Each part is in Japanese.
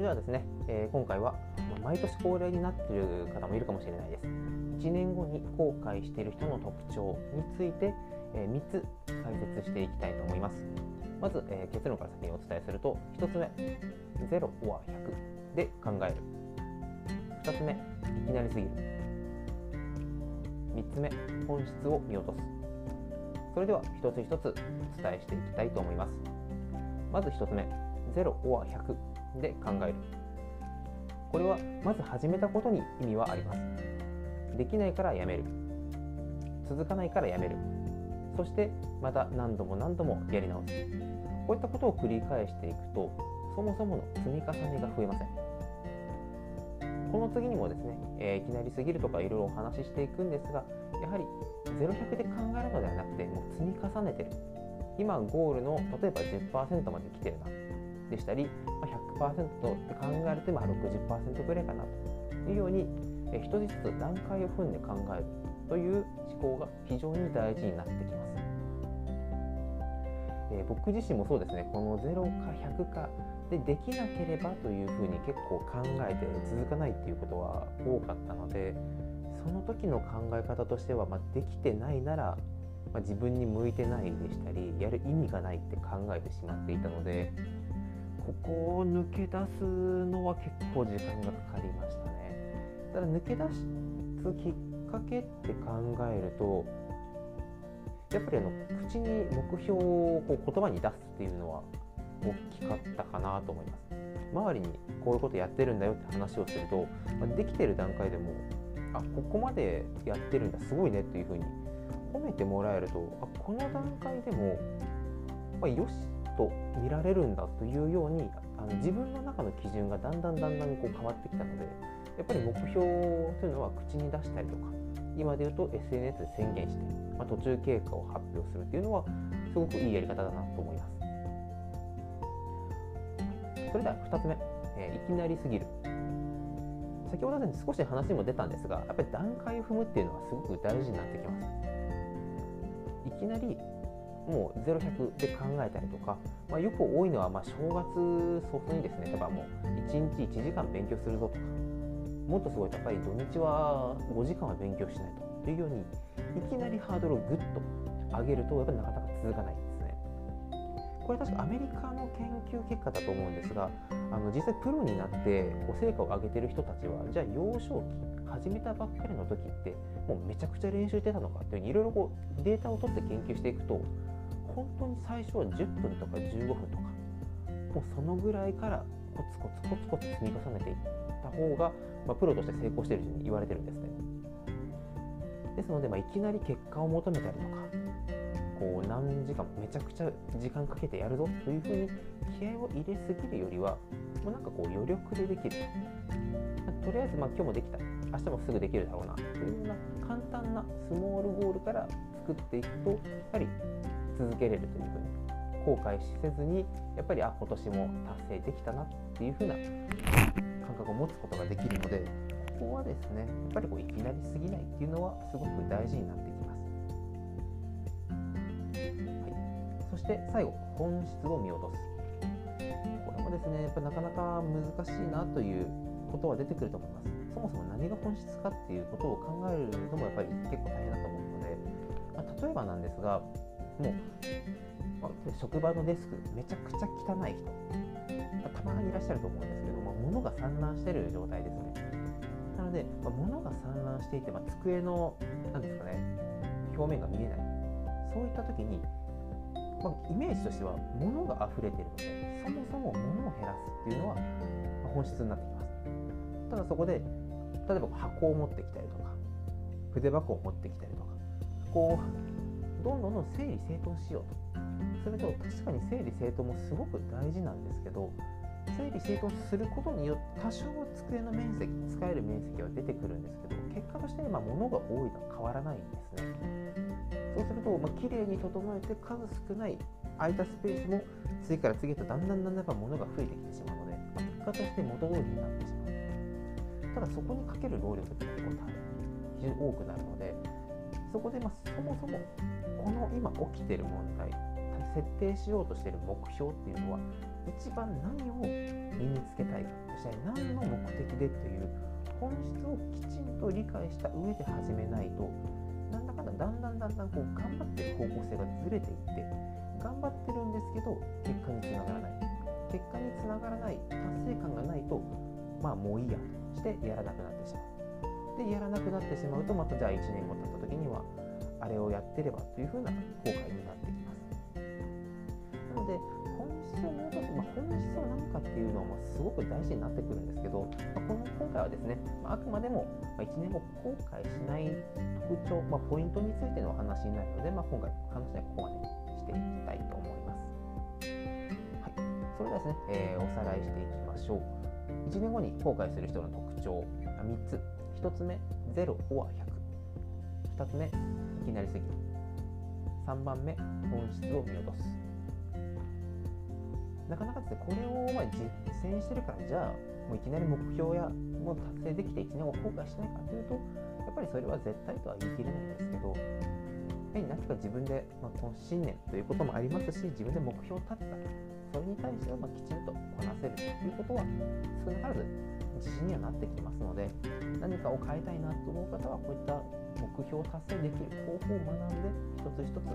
れではですね、えー、今回は毎年恒例になっている方もいるかもしれないです。1年後に後悔している人の特徴について、えー、3つ解説していきたいと思います。まず、えー、結論から先にお伝えすると1つ目0 or 100で考える。2つ目いきなりすぎる。3つ目本質を見落とす。それでは一つ一つお伝えしていきたいと思います。まず1つ目0 or 100で考える。これはまず始めたことに意味はあります。できないからやめる。続かないからやめる。そしてまた何度も何度もやり直す。こういったことを繰り返していくとそもそもの積み重ねが増えません。この次にもですね、えー、いきなりすぎるとかいろいろお話ししていくんですがやはり0100で考えるのではなくてもう積み重ねてる。今ゴールの例えば10%まで来てるな。でしたり、ま100%って考えると今60%ぐらいかなというように一つずつ段階を踏んで考えるという思考が非常に大事になってきます。えー、僕自身もそうですねこの0か100かでできなければというふうに結構考えて続かないっていうことは多かったのでその時の考え方としては、まあ、できてないなら、まあ、自分に向いてないでしたりやる意味がないって考えてしまっていたのでこを抜け出すのは結構時間がかかりましたね。ただ抜け出すきっかけって考えるとやっぱりあの口に目標をこう言葉に出すっていうのは大きかったかなと思います。周りにこういうことやってるんだよって話をすると、ま、できてる段階でもあここまでやってるんだすごいねっていうふうに褒めてもらえるとあこの段階でも、まあ、よしと見られるんだというようにあの自分の中の基準がだんだんだんだんこう変わってきたのでやっぱり目標というのは口に出したりとか今で言うと SNS で宣言して、まあ、途中経過を発表するっていうのはすごくいいやり方だなと思います。それでは2つ目、えー、いきなりすぎる。先ほどね少し話にも出たんですがやっぱり段階を踏むっていうのはすごく大事になってきます。いきなりもう0100で考えたりとか、まあ、よく多いのはま正月早々にですね例えばもう1日1時間勉強するぞとかもっとすごいやっぱり土日は5時間は勉強しないというようにいきなりハードルをぐっと上げるとやっぱりなかなか続かない。これ確かアメリカの研究結果だと思うんですがあの実際プロになってこう成果を上げてる人たちはじゃあ幼少期始めたばっかりの時ってもうめちゃくちゃ練習してたのかっていうふうにいろいろこうデータを取って研究していくと本当に最初は10分とか15分とかもうそのぐらいからコツコツコツコツ積み重ねていった方が、まあ、プロとして成功している人に言われてるんですね。ですので、まあ、いきなり結果を求めたりとかこう何時間めちゃくちゃ時間かけてやるぞというふうに気合を入れすぎるよりはもうなんかこう余力でできる。とりあえずまあ今日もできた。明日もすぐできるだろうな。というような簡単なスモールゴールから作っていくとやはり続けれるというふうに後悔せずにやっぱりあ今年も達成できたなっていうふうな感覚を持つことができるのでここはですねやっぱりこういきなりすぎないっていうのはすごく大事になってきます。して最後本質を見落とす。これもですねやっぱなかなか難しいなということは出てくると思います。そもそも何が本質かっていうことを考えるのもやっぱり結構大変だと思うので、まあ、例えばなんですがもう、まあ、職場のデスクめちゃくちゃ汚い人たまにいらっしゃると思うんですけど、まあ、物が散乱してる状態ですね。なので、まあ、物が散乱していて、まあ、机の何ですかね表面が見えない。そういった時に、まあ、イメージとしては物が溢れているのでそもそも物を減らすっていうのは本質になってきます。ただそこで例えば箱を持ってきたりとか筆箱を持ってきたりとかこうどんどんどん整理整頓しようと。すると確かに整理整頓もすごく大事なんですけど整理整頓することによって多少机の面積使える面積は出てくるんですけど結果としてまあ物が多いのは変わらないんですね。そうすると、まあ、綺麗に整えて数少ない空いたスペースも次から次へとだんだんだんだん物が増えてきてしまうので、ま、結果として元通りになってしまうただそこにかける労力って結構非常に多くなるのでそこでまそもそもこの今起きてる問題設定しようとしてる目標っていうのは一番何を身につけたいかそして何の目的でという本質をきちんと理解した上で始めないとだんだんだんだんこう頑張ってる方向性がずれていって頑張ってるんですけど結果につながらない。結果につながらない達成感がないとまあもういいやとしてやらなくなってしまう。でやらなくなってしまうとまたじゃあ1年後経った時にはあれをやってればというふうな後悔になってきます。で本質を見落とす、まあ、本質は何かっていうのはすごく大事になってくるんですけど、まあ、この今回はですね、まあ、あくまでも1年後後悔しない特徴、まあ、ポイントについてのお話になるので、まあ、今回話はここまでにしていきたいと思います。はい、それではですね、えー、おさらいしていきましょう。1年後に後悔する人の特徴3つ。1つ目、0 or 100。2つ目、いきなりすぎる。3番目、本質を見落とす。なかなかですね、これをま実践してるから、じゃあ、もういきなり目標やもう達成できて1年後後悔しないかというと、やっぱりそれは絶対とは言い切れないんですけど、やはり何か自分で、まあ、この信念ということもありますし、自分で目標を立てた。それに対してはまきちんとこなせるということは、少なからず自信にはなってきますので、何かを変えたいなと思う方は、こういった目標を達成できる方法を学んで、一つ一つ、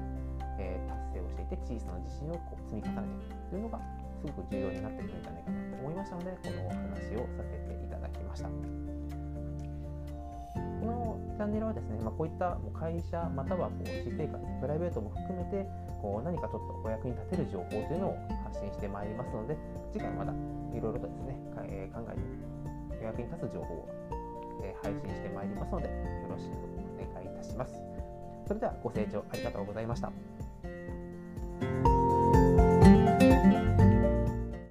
えー、達成をしていて、小さな自信をこう積み重ねていくというのが、すごく重要になってくるんじゃないかなと思いましたので、このお話をさせていただきました。このチャンネルはですね、まあ、こういった会社またはこう私生活プライベートも含めてこう何かちょっとお役に立てる情報というのを発信してまいりますので次回まだいろいろとですね、え考えてお役に立つ情報を、え配信してまいりますのでよろしくお願いいたします。それではご清聴ありがとうございました。